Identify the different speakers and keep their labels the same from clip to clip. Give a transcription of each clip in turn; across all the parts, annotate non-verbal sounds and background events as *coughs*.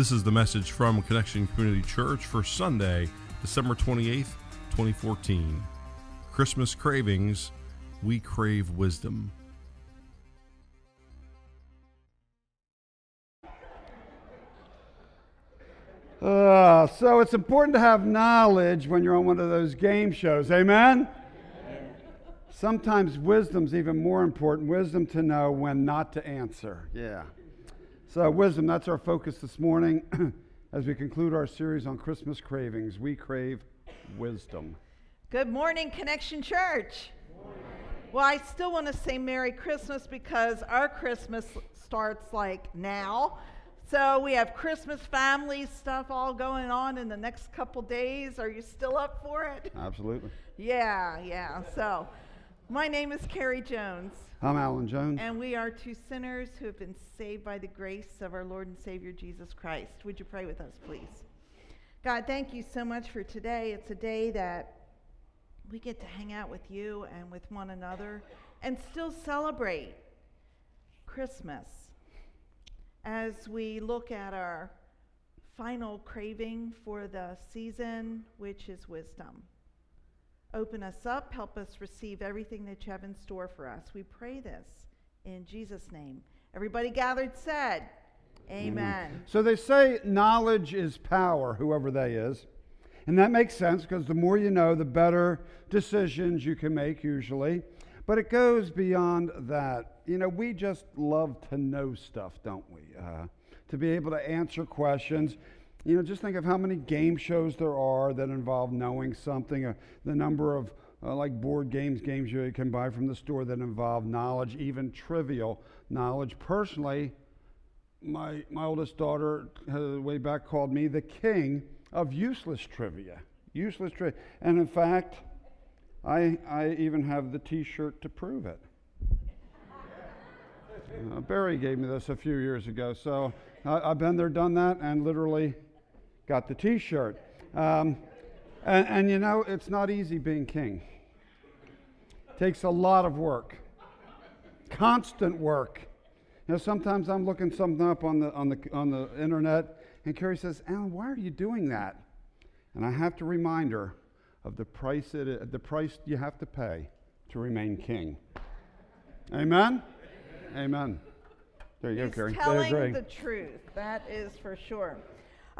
Speaker 1: This is the message from Connection Community Church for Sunday, December 28th, 2014. Christmas cravings, we crave wisdom.
Speaker 2: Uh, so it's important to have knowledge when you're on one of those game shows. Amen? Sometimes wisdom's even more important. Wisdom to know when not to answer. Yeah. So, wisdom, that's our focus this morning *clears throat* as we conclude our series on Christmas cravings. We crave wisdom.
Speaker 3: Good morning, Connection Church. Well, I still want to say Merry Christmas because our Christmas starts like now. So we have Christmas family stuff all going on in the next couple days. Are you still up for it?
Speaker 2: Absolutely.
Speaker 3: Yeah, yeah. So my name is Carrie Jones.
Speaker 2: I'm Alan Jones.
Speaker 3: And we are two sinners who have been saved by the grace of our Lord and Savior Jesus Christ. Would you pray with us, please? God, thank you so much for today. It's a day that we get to hang out with you and with one another and still celebrate Christmas as we look at our final craving for the season, which is wisdom. Open us up, help us receive everything that you have in store for us. We pray this in Jesus' name. Everybody gathered said, Amen.
Speaker 2: Mm. So they say knowledge is power, whoever they is. And that makes sense because the more you know, the better decisions you can make, usually. But it goes beyond that. You know, we just love to know stuff, don't we? Uh, to be able to answer questions. You know, just think of how many game shows there are that involve knowing something, uh, the number of uh, like board games, games you can buy from the store that involve knowledge, even trivial knowledge. Personally, my, my oldest daughter, uh, way back, called me the king of useless trivia. Useless trivia. And in fact, I, I even have the t shirt to prove it. Uh, Barry gave me this a few years ago. So I, have been there, done that, and literally got the t shirt. Um, and, and you know, it's not easy being king, it takes a lot of work, constant work. You know, sometimes I'm looking something up on the, on the, on the internet, and Carrie says, Alan, why are you doing that? And I have to remind her of the price, it, the price you have to pay to remain king. Amen? Amen. There you
Speaker 3: He's
Speaker 2: go, Carrie.
Speaker 3: telling the truth. That is for sure.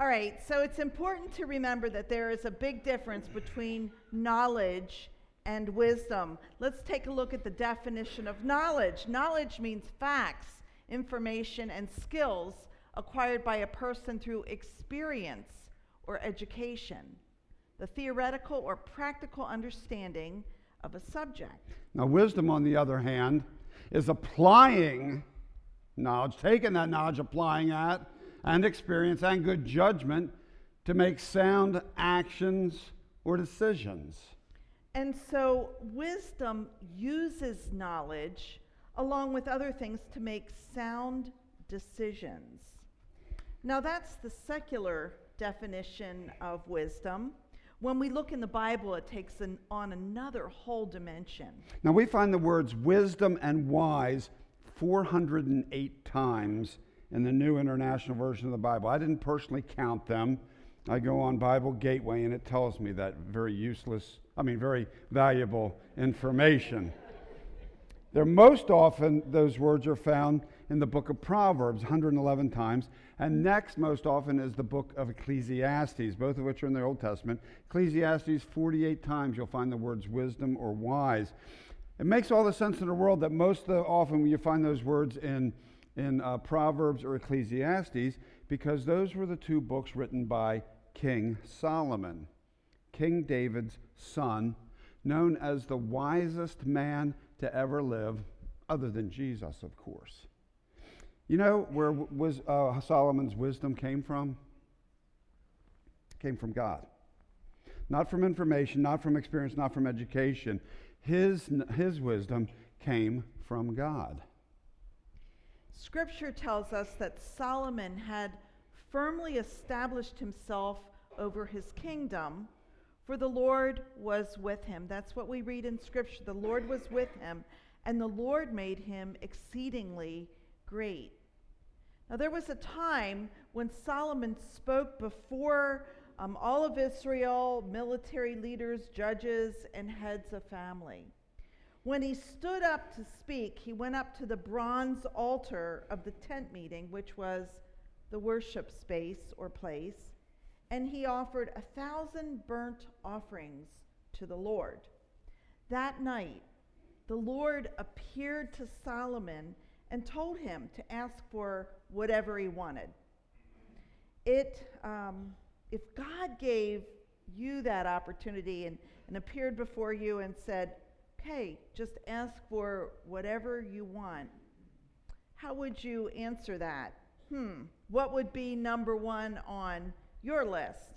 Speaker 3: All right, so it's important to remember that there is a big difference between knowledge and wisdom. Let's take a look at the definition of knowledge. Knowledge means facts, information, and skills acquired by a person through experience or education, the theoretical or practical understanding of a subject.
Speaker 2: Now, wisdom, on the other hand, is applying knowledge, taking that knowledge, applying that, and experience and good judgment to make sound actions or decisions.
Speaker 3: And so, wisdom uses knowledge along with other things to make sound decisions. Now, that's the secular definition of wisdom. When we look in the Bible, it takes an, on another whole dimension.
Speaker 2: Now, we find the words wisdom and wise 408 times in the New International Version of the Bible. I didn't personally count them. I go on Bible Gateway and it tells me that very useless, I mean, very valuable information. They're most often, those words are found in the book of Proverbs, 111 times. And next, most often, is the book of Ecclesiastes, both of which are in the Old Testament. Ecclesiastes, 48 times, you'll find the words wisdom or wise. It makes all the sense in the world that most often you find those words in, in uh, Proverbs or Ecclesiastes because those were the two books written by King Solomon, King David's son, known as the wisest man to ever live, other than Jesus, of course. You know where was, uh, Solomon's wisdom came from? Came from God. Not from information, not from experience, not from education. His, his wisdom came from God.
Speaker 3: Scripture tells us that Solomon had firmly established himself over his kingdom for the Lord was with him. That's what we read in Scripture. The Lord was with him, and the Lord made him exceedingly great. Now, there was a time when Solomon spoke before um, all of Israel, military leaders, judges, and heads of family. When he stood up to speak, he went up to the bronze altar of the tent meeting, which was the worship space or place, and he offered a thousand burnt offerings to the Lord. That night, the Lord appeared to Solomon and told him to ask for whatever he wanted. It, um, if God gave you that opportunity and, and appeared before you and said, okay, just ask for whatever you want, how would you answer that? Hmm, what would be number one on your list?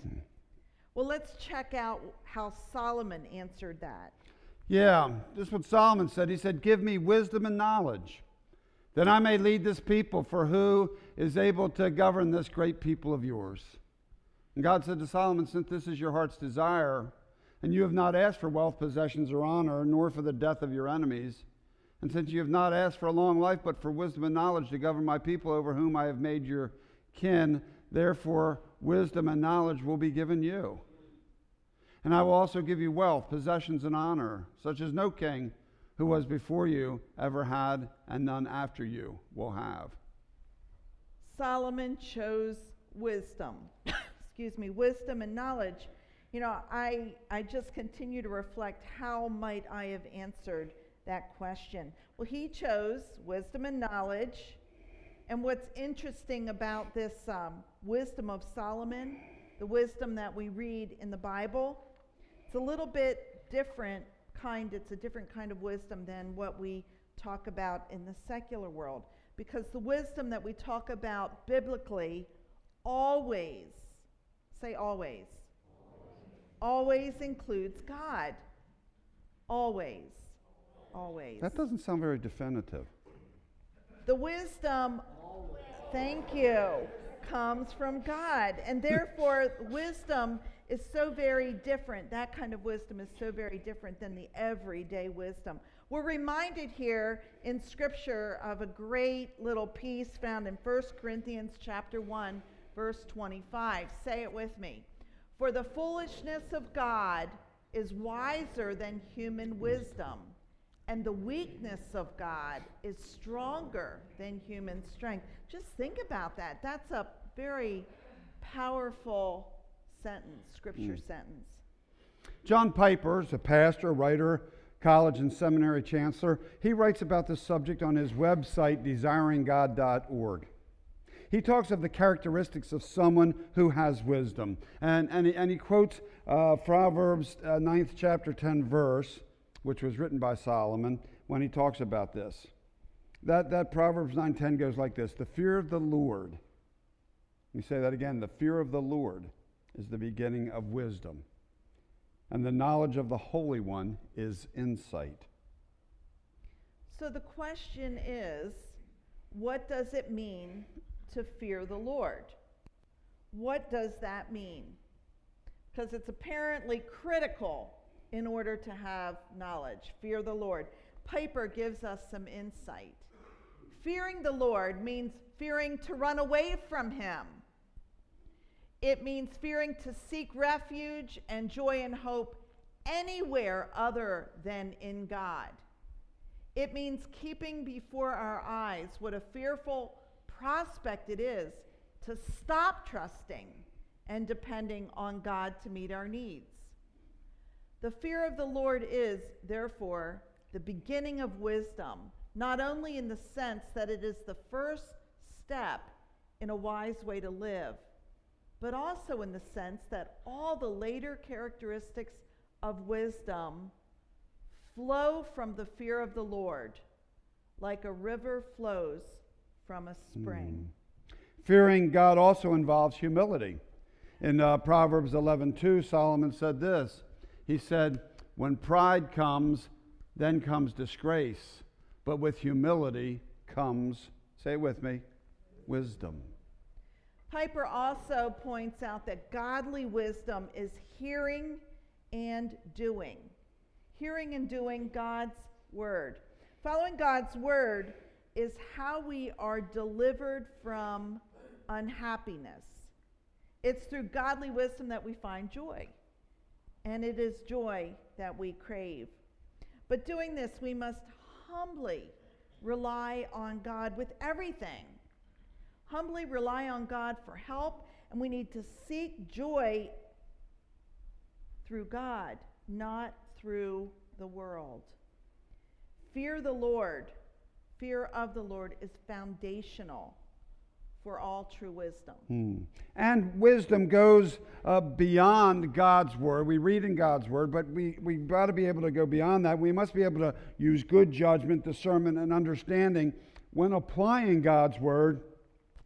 Speaker 3: Well, let's check out how Solomon answered that.
Speaker 2: Yeah, this is what Solomon said. He said, Give me wisdom and knowledge, that I may lead this people, for who is able to govern this great people of yours? And God said to Solomon, Since this is your heart's desire, and you have not asked for wealth, possessions, or honor, nor for the death of your enemies, and since you have not asked for a long life, but for wisdom and knowledge to govern my people over whom I have made your kin, therefore wisdom and knowledge will be given you. And I will also give you wealth, possessions, and honor, such as no king who was before you ever had, and none after you will have.
Speaker 3: Solomon chose wisdom. *coughs* Excuse me, wisdom and knowledge. You know, I, I just continue to reflect how might I have answered that question. Well, he chose wisdom and knowledge. And what's interesting about this um, wisdom of Solomon, the wisdom that we read in the Bible, it's a little bit different kind, it's a different kind of wisdom than what we talk about in the secular world. Because the wisdom that we talk about biblically always, say always, always includes God. Always. Always.
Speaker 2: That doesn't sound very definitive.
Speaker 3: The wisdom, thank you, comes from God. And therefore, wisdom is so very different. That kind of wisdom is so very different than the everyday wisdom. We're reminded here in scripture of a great little piece found in 1 Corinthians chapter 1 verse 25. Say it with me. For the foolishness of God is wiser than human wisdom, and the weakness of God is stronger than human strength. Just think about that. That's a very powerful sentence, scripture mm. sentence.
Speaker 2: John Piper is a pastor, writer, college and seminary chancellor. He writes about this subject on his website, desiringgod.org. He talks of the characteristics of someone who has wisdom. And, and, he, and he quotes uh, Proverbs uh, 9th chapter 10 verse, which was written by Solomon, when he talks about this. That, that Proverbs 9.10 goes like this, The fear of the Lord. Let me say that again. The fear of the Lord is the beginning of wisdom, and the knowledge of the Holy One is insight.
Speaker 3: So the question is what does it mean to fear the Lord? What does that mean? Because it's apparently critical in order to have knowledge. Fear the Lord. Piper gives us some insight. Fearing the Lord means fearing to run away from Him it means fearing to seek refuge and joy and hope anywhere other than in God. It means keeping before our eyes what a fearful prospect it is to stop trusting and depending on God to meet our needs. The fear of the Lord is, therefore, the beginning of wisdom, not only in the sense that it is the first step in a wise way to live but also in the sense that all the later characteristics of wisdom flow from the fear of the Lord, like a river flows from a spring.
Speaker 2: Mm. Fearing God also involves humility. In uh, Proverbs 11:2, Solomon said this. He said, "When pride comes, then comes disgrace, but with humility comes, say it with me, wisdom."
Speaker 3: Piper also points out that godly wisdom is hearing and doing. Hearing and doing God's word. Following God's word is how we are delivered from unhappiness. It's through godly wisdom that we find joy, and it is joy that we crave. But doing this, we must humbly rely on God with everything. Humbly rely on God for help, and we need to seek joy through God, not through the world. Fear the Lord, fear of the Lord is foundational for all true wisdom.
Speaker 2: Hmm. And wisdom goes uh, beyond God's word. We read in God's word, but we, we've got to be able to go beyond that. We must be able to use good judgment, discernment, and understanding when applying God's word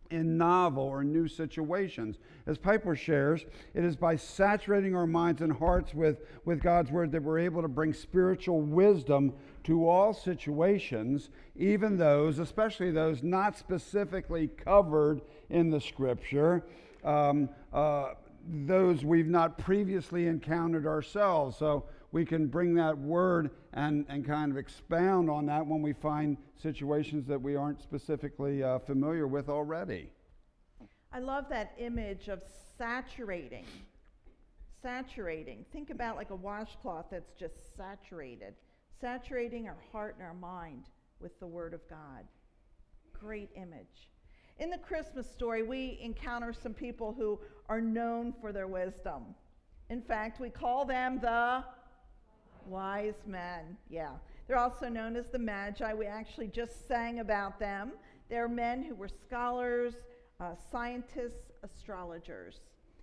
Speaker 2: in novel or new situations. As Piper shares, it is by saturating our minds and hearts with, with God's Word that we're able to bring spiritual wisdom to all situations, even those, especially those not specifically covered in the Scripture. Um, uh, those we've not previously encountered ourselves. So we can bring that word and, and kind of expound on that when we find situations that we aren't specifically uh, familiar with already.
Speaker 3: I love that image of saturating. Saturating. Think about like a washcloth that's just saturated. Saturating our heart and our mind with the Word of God. Great image. In the Christmas story, we encounter some people who are known for their wisdom. In fact, we call them the Wise men, yeah. They're also known as the Magi. We actually just sang about them. They're men who were scholars, uh, scientists, astrologers.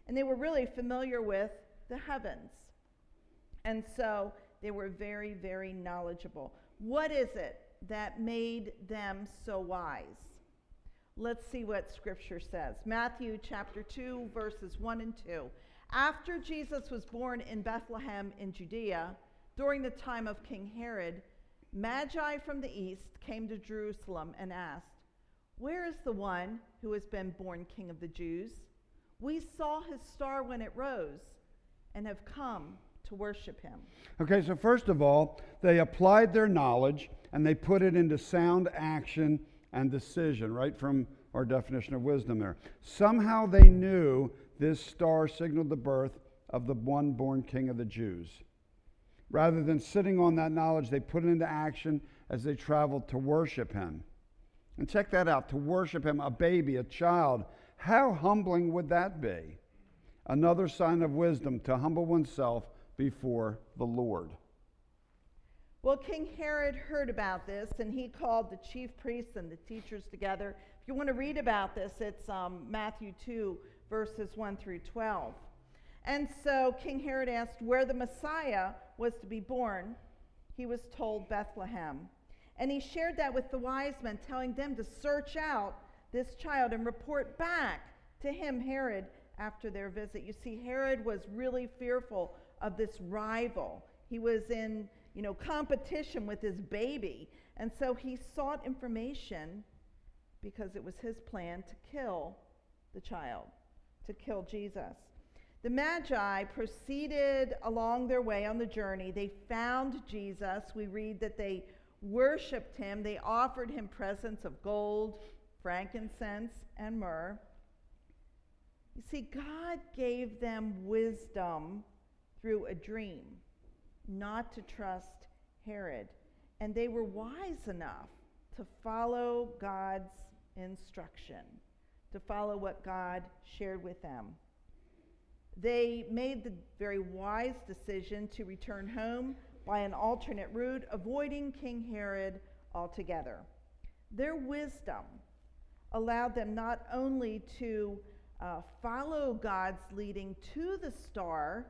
Speaker 3: And they were really familiar with the heavens. And so they were very, very knowledgeable. What is it that made them so wise? Let's see what Scripture says. Matthew chapter 2, verses 1 and 2. After Jesus was born in Bethlehem in Judea, during the time of King Herod, Magi from the east came to Jerusalem and asked, Where is the one who has been born King of the Jews? We saw his star when it rose and have come to worship him.
Speaker 2: Okay, so first of all, they applied their knowledge and they put it into sound action and decision, right from our definition of wisdom there. Somehow they knew this star signaled the birth of the one born King of the Jews. Rather than sitting on that knowledge, they put it into action as they traveled to worship him. And check that out to worship him, a baby, a child. How humbling would that be? Another sign of wisdom to humble oneself before the Lord.
Speaker 3: Well, King Herod heard about this and he called the chief priests and the teachers together. If you want to read about this, it's um, Matthew 2, verses 1 through 12. And so King Herod asked where the Messiah was to be born. He was told Bethlehem. And he shared that with the wise men, telling them to search out this child and report back to him, Herod, after their visit. You see, Herod was really fearful of this rival. He was in, you know, competition with his baby. And so he sought information because it was his plan to kill the child, to kill Jesus. The Magi proceeded along their way on the journey. They found Jesus. We read that they worshiped him. They offered him presents of gold, frankincense, and myrrh. You see, God gave them wisdom through a dream not to trust Herod. And they were wise enough to follow God's instruction, to follow what God shared with them. They made the very wise decision to return home by an alternate route, avoiding King Herod altogether. Their wisdom allowed them not only to uh, follow God's leading to the star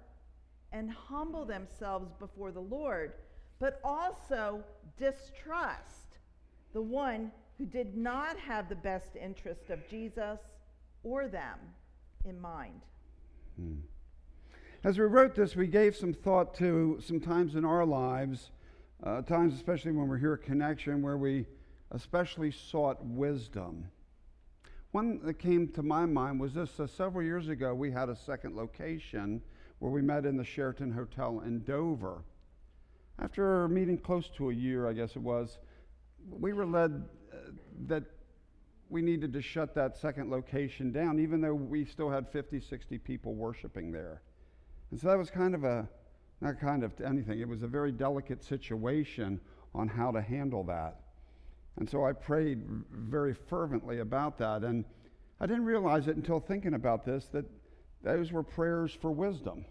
Speaker 3: and humble themselves before the Lord, but also distrust the one who did not have the best interest of Jesus or them in mind.
Speaker 2: Hmm. As we wrote this, we gave some thought to some times in our lives, uh, times especially when we're here at Connection, where we especially sought wisdom. One that came to my mind was this uh, several years ago, we had a second location where we met in the Sheraton Hotel in Dover. After meeting close to a year, I guess it was, we were led uh, that we needed to shut that second location down, even though we still had 50, 60 people worshiping there. And so that was kind of a, not kind of anything, it was a very delicate situation on how to handle that. And so I prayed very fervently about that. And I didn't realize it until thinking about this that those were prayers for wisdom,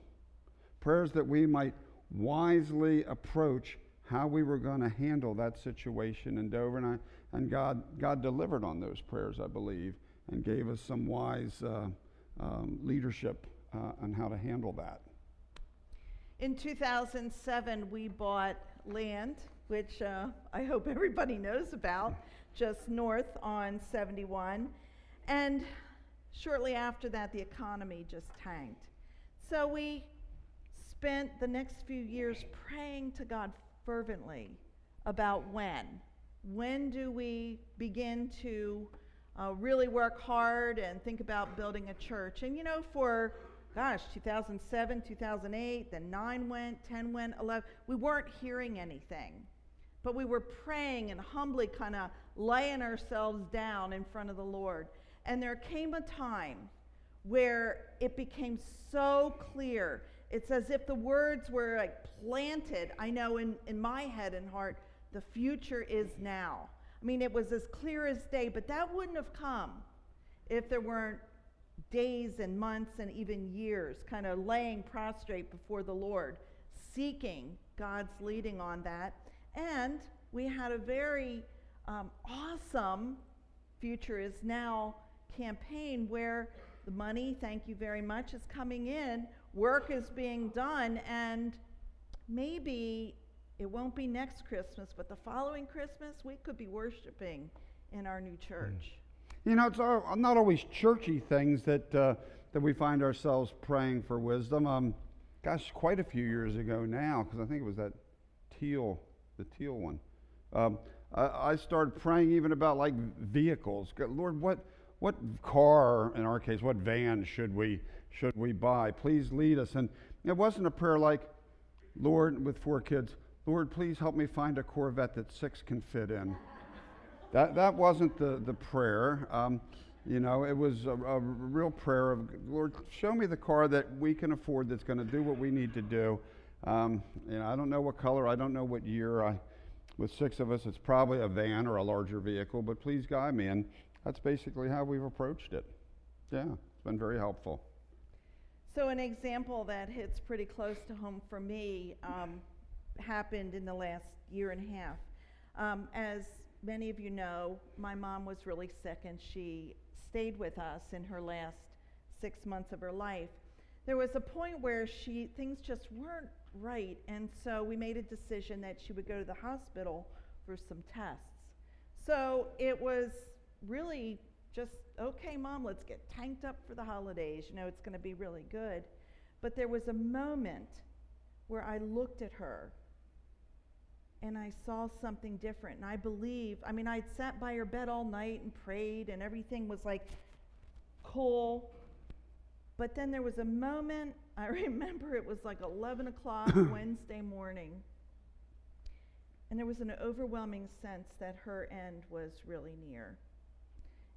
Speaker 2: prayers that we might wisely approach how we were going to handle that situation in Dover. And, I, and God, God delivered on those prayers, I believe, and gave us some wise uh, um, leadership uh, on how to handle that.
Speaker 3: In 2007, we bought land, which uh, I hope everybody knows about, just north on 71. And shortly after that, the economy just tanked. So we spent the next few years praying to God fervently about when. When do we begin to uh, really work hard and think about building a church? And you know, for gosh, 2007, 2008, then 9 went, 10 went, 11. We weren't hearing anything. But we were praying and humbly kind of laying ourselves down in front of the Lord. And there came a time where it became so clear. It's as if the words were like planted, I know, in, in my head and heart, the future is now. I mean, it was as clear as day, but that wouldn't have come if there weren't days and months and even years kind of laying prostrate before the Lord, seeking God's leading on that. And we had a very um, awesome Future is Now campaign where the money, thank you very much, is coming in, work is being done, and maybe it won't be next Christmas, but the following Christmas, we could be worshiping in our new church.
Speaker 2: You know, it's all, not always churchy things that, uh, that we find ourselves praying for wisdom. Um, gosh, quite a few years ago now, because I think it was that teal, the teal one. Um, I, I started praying even about like vehicles. Lord, what, what car, in our case, what van should we, should we buy? Please lead us. And it wasn't a prayer like, Lord, with four kids, Lord, please help me find a Corvette that six can fit in. That, that wasn't the, the prayer. Um, you know, it was a, a, real prayer of, Lord, show me the car that we can afford that's going to do what we need to do. Um, you know, I don't know what color, I don't know what year. I, with six of us, it's probably a van or a larger vehicle, but please guide me. And that's basically how we've approached it. Yeah, it's been very helpful.
Speaker 3: So, an example that hits pretty close to home for me um, happened in the last year and a half. Um, as many of you know, my mom was really sick and she stayed with us in her last six months of her life. There was a point where she things just weren't right, and so we made a decision that she would go to the hospital for some tests. So it was really just okay, mom, let's get tanked up for the holidays. You know, it's going to be really good. But there was a moment where I looked at her and I saw something different. And I believe, I mean, I'd sat by her bed all night and prayed, and everything was like cool. But then there was a moment, *laughs* I remember it was like 11 o'clock *coughs* Wednesday morning, and there was an overwhelming sense that her end was really near.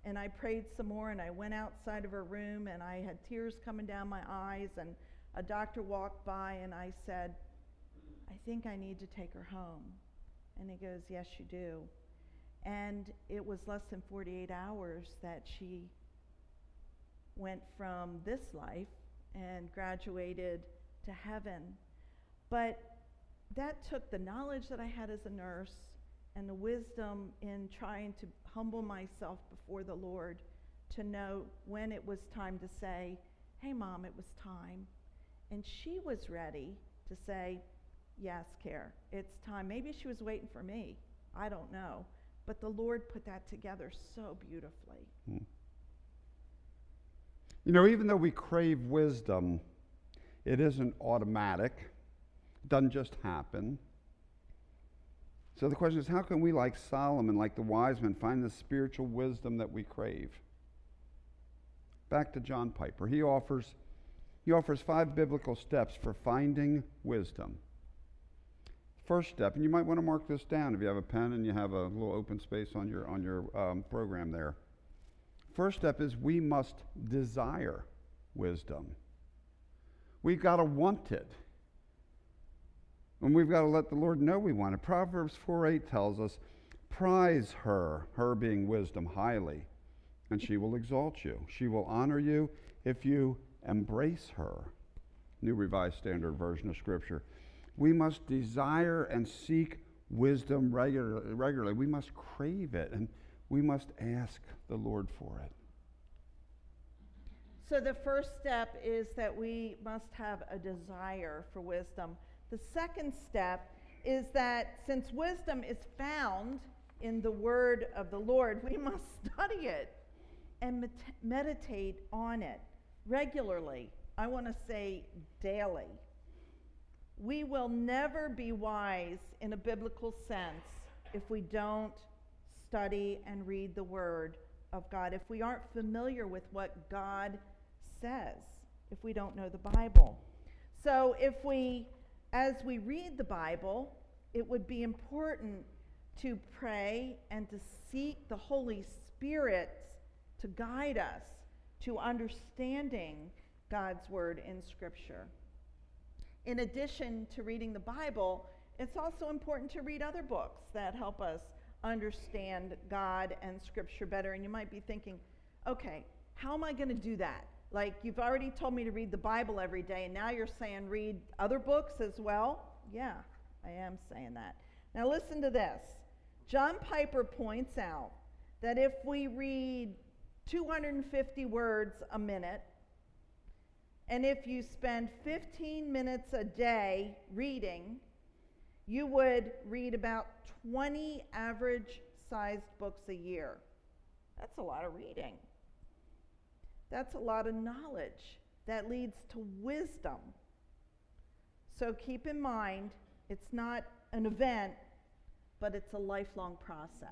Speaker 3: And I prayed some more, and I went outside of her room, and I had tears coming down my eyes, and a doctor walked by, and I said, I think I need to take her home. And he goes, Yes, you do. And it was less than 48 hours that she went from this life and graduated to heaven. But that took the knowledge that I had as a nurse and the wisdom in trying to humble myself before the Lord to know when it was time to say, Hey, mom, it was time. And she was ready to say, Yes, care. It's time. Maybe she was waiting for me. I don't know. But the Lord put that together so beautifully. Hmm.
Speaker 2: You know, even though we crave wisdom, it isn't automatic, it doesn't just happen. So the question is how can we, like Solomon, like the wise men, find the spiritual wisdom that we crave? Back to John Piper. He offers, he offers five biblical steps for finding wisdom. First step, and you might want to mark this down if you have a pen and you have a little open space on your on your um, program there. First step is we must desire wisdom. We've got to want it. And we've got to let the Lord know we want it. Proverbs 4 8 tells us, prize her, her being wisdom, highly, and she will exalt you. She will honor you if you embrace her. New Revised Standard Version of Scripture. We must desire and seek wisdom regularly. regularly. We must crave it, and we must ask the Lord for it.
Speaker 3: So, the first step is that we must have a desire for wisdom. The second step is that since wisdom is found in the word of the Lord, we *laughs* must study it and med- meditate on it regularly. I want to say daily. We will never be wise in a biblical sense if we don't study and read the Word of God, if we aren't familiar with what God says, if we don't know the Bible. So, if we, as we read the Bible, it would be important to pray and to seek the Holy Spirit to guide us to understanding God's Word in Scripture. In addition to reading the Bible, it's also important to read other books that help us understand God and Scripture better. And you might be thinking, okay, how am I going to do that? Like, you've already told me to read the Bible every day, and now you're saying read other books as well? Yeah, I am saying that. Now, listen to this. John Piper points out that if we read 250 words a minute, and if you spend 15 minutes a day reading, you would read about 20 average sized books a year. That's a lot of reading. That's a lot of knowledge that leads to wisdom. So keep in mind, it's not an event, but it's a lifelong process.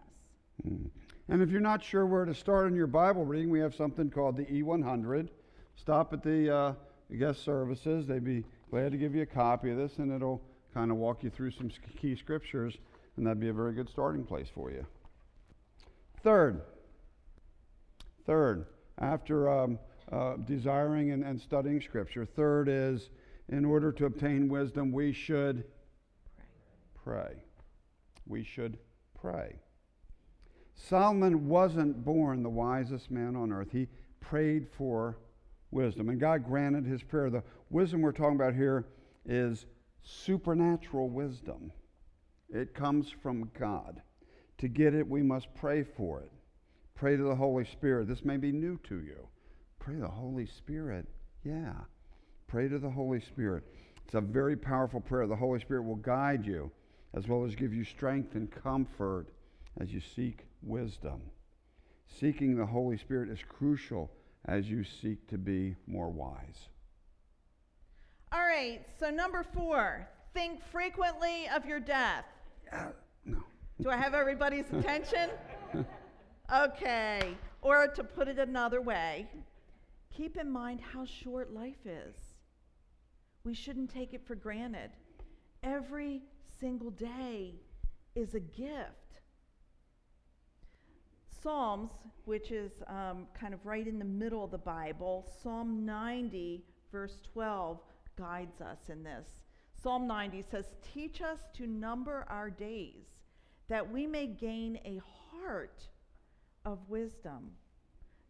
Speaker 2: Mm. And if you're not sure where to start in your Bible reading, we have something called the E100. Stop at the uh, guest services. They'd be glad to give you a copy of this, and it'll kind of walk you through some key scriptures, and that'd be a very good starting place for you. Third, third, after um, uh, desiring and, and studying Scripture, third is in order to obtain wisdom, we should pray. pray. We should pray. Solomon wasn't born the wisest man on earth. He prayed for wisdom, and God granted his prayer. The wisdom we're talking about here is supernatural wisdom, it comes from God. To get it, we must pray for it. Pray to the Holy Spirit. This may be new to you. Pray to the Holy Spirit. Yeah. Pray to the Holy Spirit. It's a very powerful prayer. The Holy Spirit will guide you as well as give you strength and comfort as you seek wisdom. Seeking the Holy Spirit is crucial as you seek to be more wise.
Speaker 3: All right, so number four, think frequently of your death.
Speaker 2: Uh, no.
Speaker 3: Do I have everybody's *laughs* attention? Okay, or to put it another way, keep in mind how short life is. We shouldn't take it for granted. Every single day is a gift. Psalms, which is um, kind of right in the middle of the Bible, Psalm 90, verse 12, guides us in this. Psalm 90 says, Teach us to number our days, that we may gain a heart of wisdom.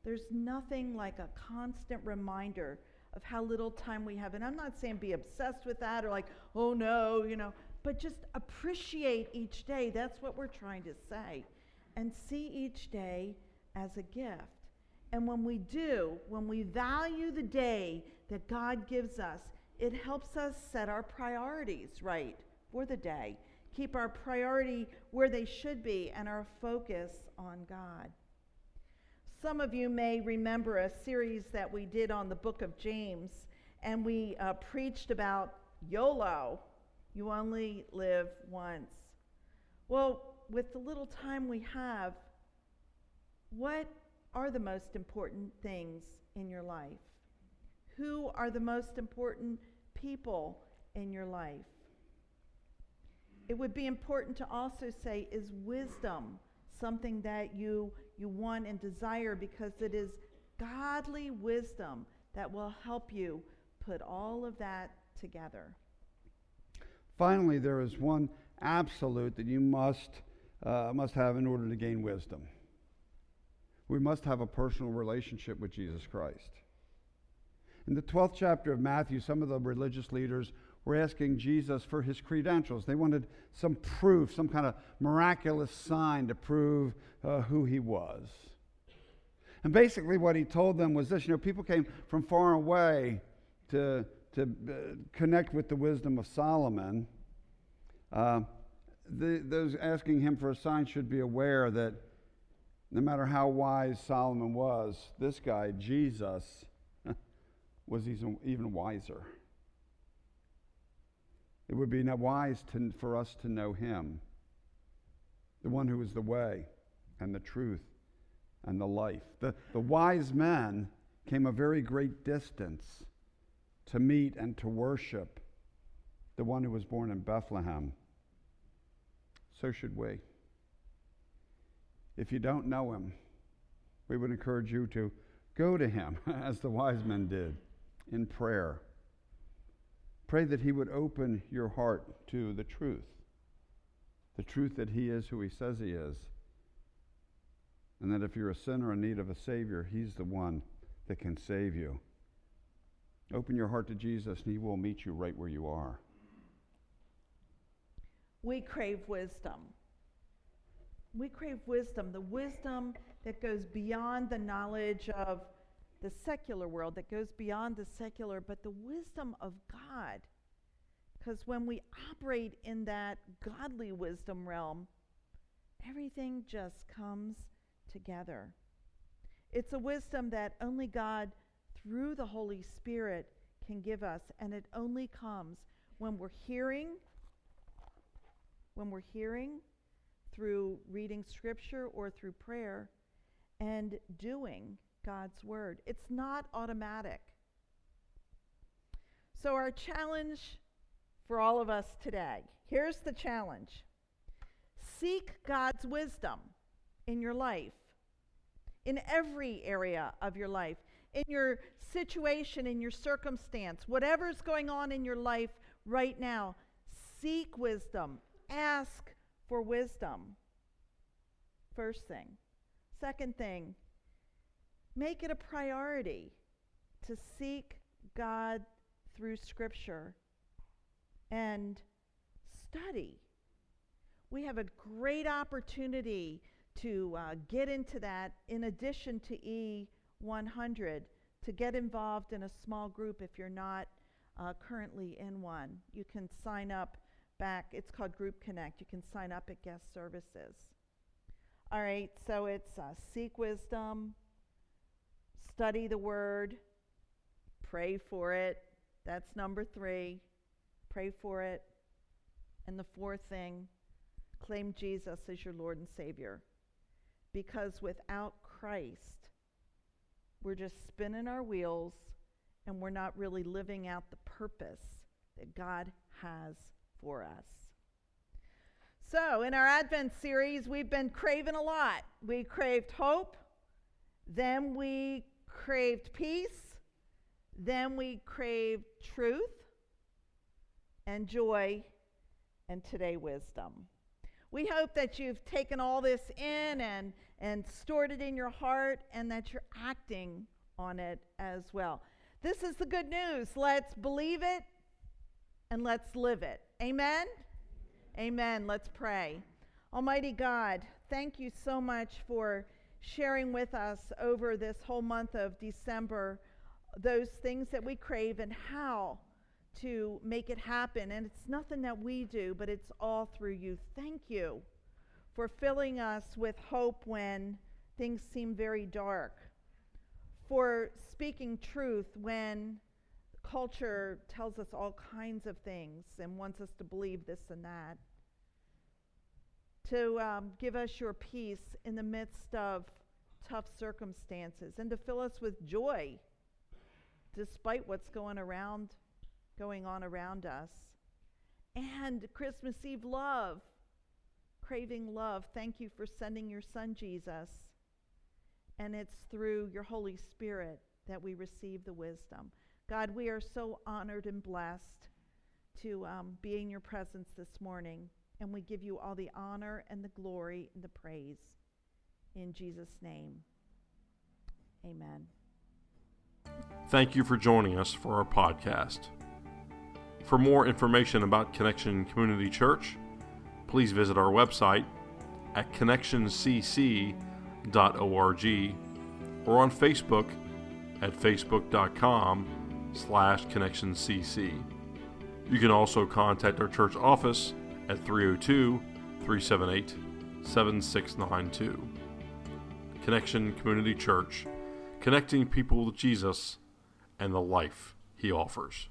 Speaker 3: There's nothing like a constant reminder of how little time we have. And I'm not saying be obsessed with that or like, oh no, you know, but just appreciate each day. That's what we're trying to say and see each day as a gift. And when we do, when we value the day that God gives us, it helps us set our priorities right for the day, keep our priority where they should be, and our focus on God. Some of you may remember a series that we did on the book of James, and we uh, preached about YOLO. You only live once. Well, with the little time we have, what are the most important things in your life? Who are the most important people in your life? it would be important to also say is wisdom something that you you want and desire because it is godly wisdom that will help you put all of that together.
Speaker 2: Finally, there is one absolute that you must, uh, must have in order to gain wisdom. We must have a personal relationship with Jesus Christ. In the 12th chapter of Matthew, some of the religious leaders were asking Jesus for his credentials. They wanted some proof, some kind of miraculous sign to prove uh, who he was. And basically, what he told them was this you know, people came from far away to, to uh, connect with the wisdom of Solomon. Uh, the, those asking him for a sign should be aware that no matter how wise Solomon was, this guy, Jesus, *laughs* was even, even wiser. It would be not wise to, for us to know him, the one who is the way and the truth and the life. The, the wise men came a very great distance to meet and to worship the one who was born in Bethlehem. So should we. If you don't know him, we would encourage you to go to him, *laughs* as the wise men did, in prayer. Pray that he would open your heart to the truth, the truth that he is who he says he is, and that if you're a sinner in need of a Savior, he's the one that can save you. Open your heart to Jesus, and he will meet you right where you are.
Speaker 3: We crave wisdom. We crave wisdom, the wisdom that goes beyond the knowledge of the secular world, that goes beyond the secular, but the wisdom of God. Because when we operate in that godly wisdom realm, everything just comes together. It's a wisdom that only God, through the Holy Spirit, can give us, and it only comes when we're hearing, when we're hearing through reading scripture or through prayer, and doing God's word. It's not automatic. So, our challenge for all of us today here's the challenge seek God's wisdom in your life, in every area of your life, in your situation, in your circumstance, whatever's going on in your life right now. Seek wisdom, ask for wisdom. First thing. Second thing, make it a priority to seek God through Scripture and study. We have a great opportunity to uh, get into that in addition to E100, to get involved in a small group if you're not uh, currently in one. You can sign up back, it's called Group Connect. You can sign up at guest services. All right, so it's uh, seek wisdom, study the word, pray for it. That's number three. Pray for it. And the fourth thing, claim Jesus as your Lord and Savior. Because without Christ, we're just spinning our wheels and we're not really living out the purpose that God has for us. So, in our Advent series, we've been craving a lot. We craved hope, then we craved peace, then we craved truth and joy, and today, wisdom. We hope that you've taken all this in and, and stored it in your heart and that you're acting on it as well. This is the good news. Let's believe it and let's live it. Amen? Amen. Let's pray. Almighty God, thank you so much for sharing with us over this whole month of December those things that we crave and how to make it happen. And it's nothing that we do, but it's all through you. Thank you for filling us with hope when things seem very dark, for speaking truth when culture tells us all kinds of things and wants us to believe this and that, to um, give us your peace in the midst of tough circumstances, and to fill us with joy despite what's going around going on around us. and Christmas Eve love, craving love. Thank you for sending your son Jesus. And it's through your Holy Spirit that we receive the wisdom. God, we are so honored and blessed to um, be in your presence this morning. And we give you all the honor and the glory and the praise. In Jesus' name, amen.
Speaker 1: Thank you for joining us for our podcast. For more information about Connection Community Church, please visit our website at connectioncc.org or on Facebook at facebook.com slash connectioncc. You can also contact our church office at 302 378 7692. Connection Community Church, connecting people with Jesus and the life he offers.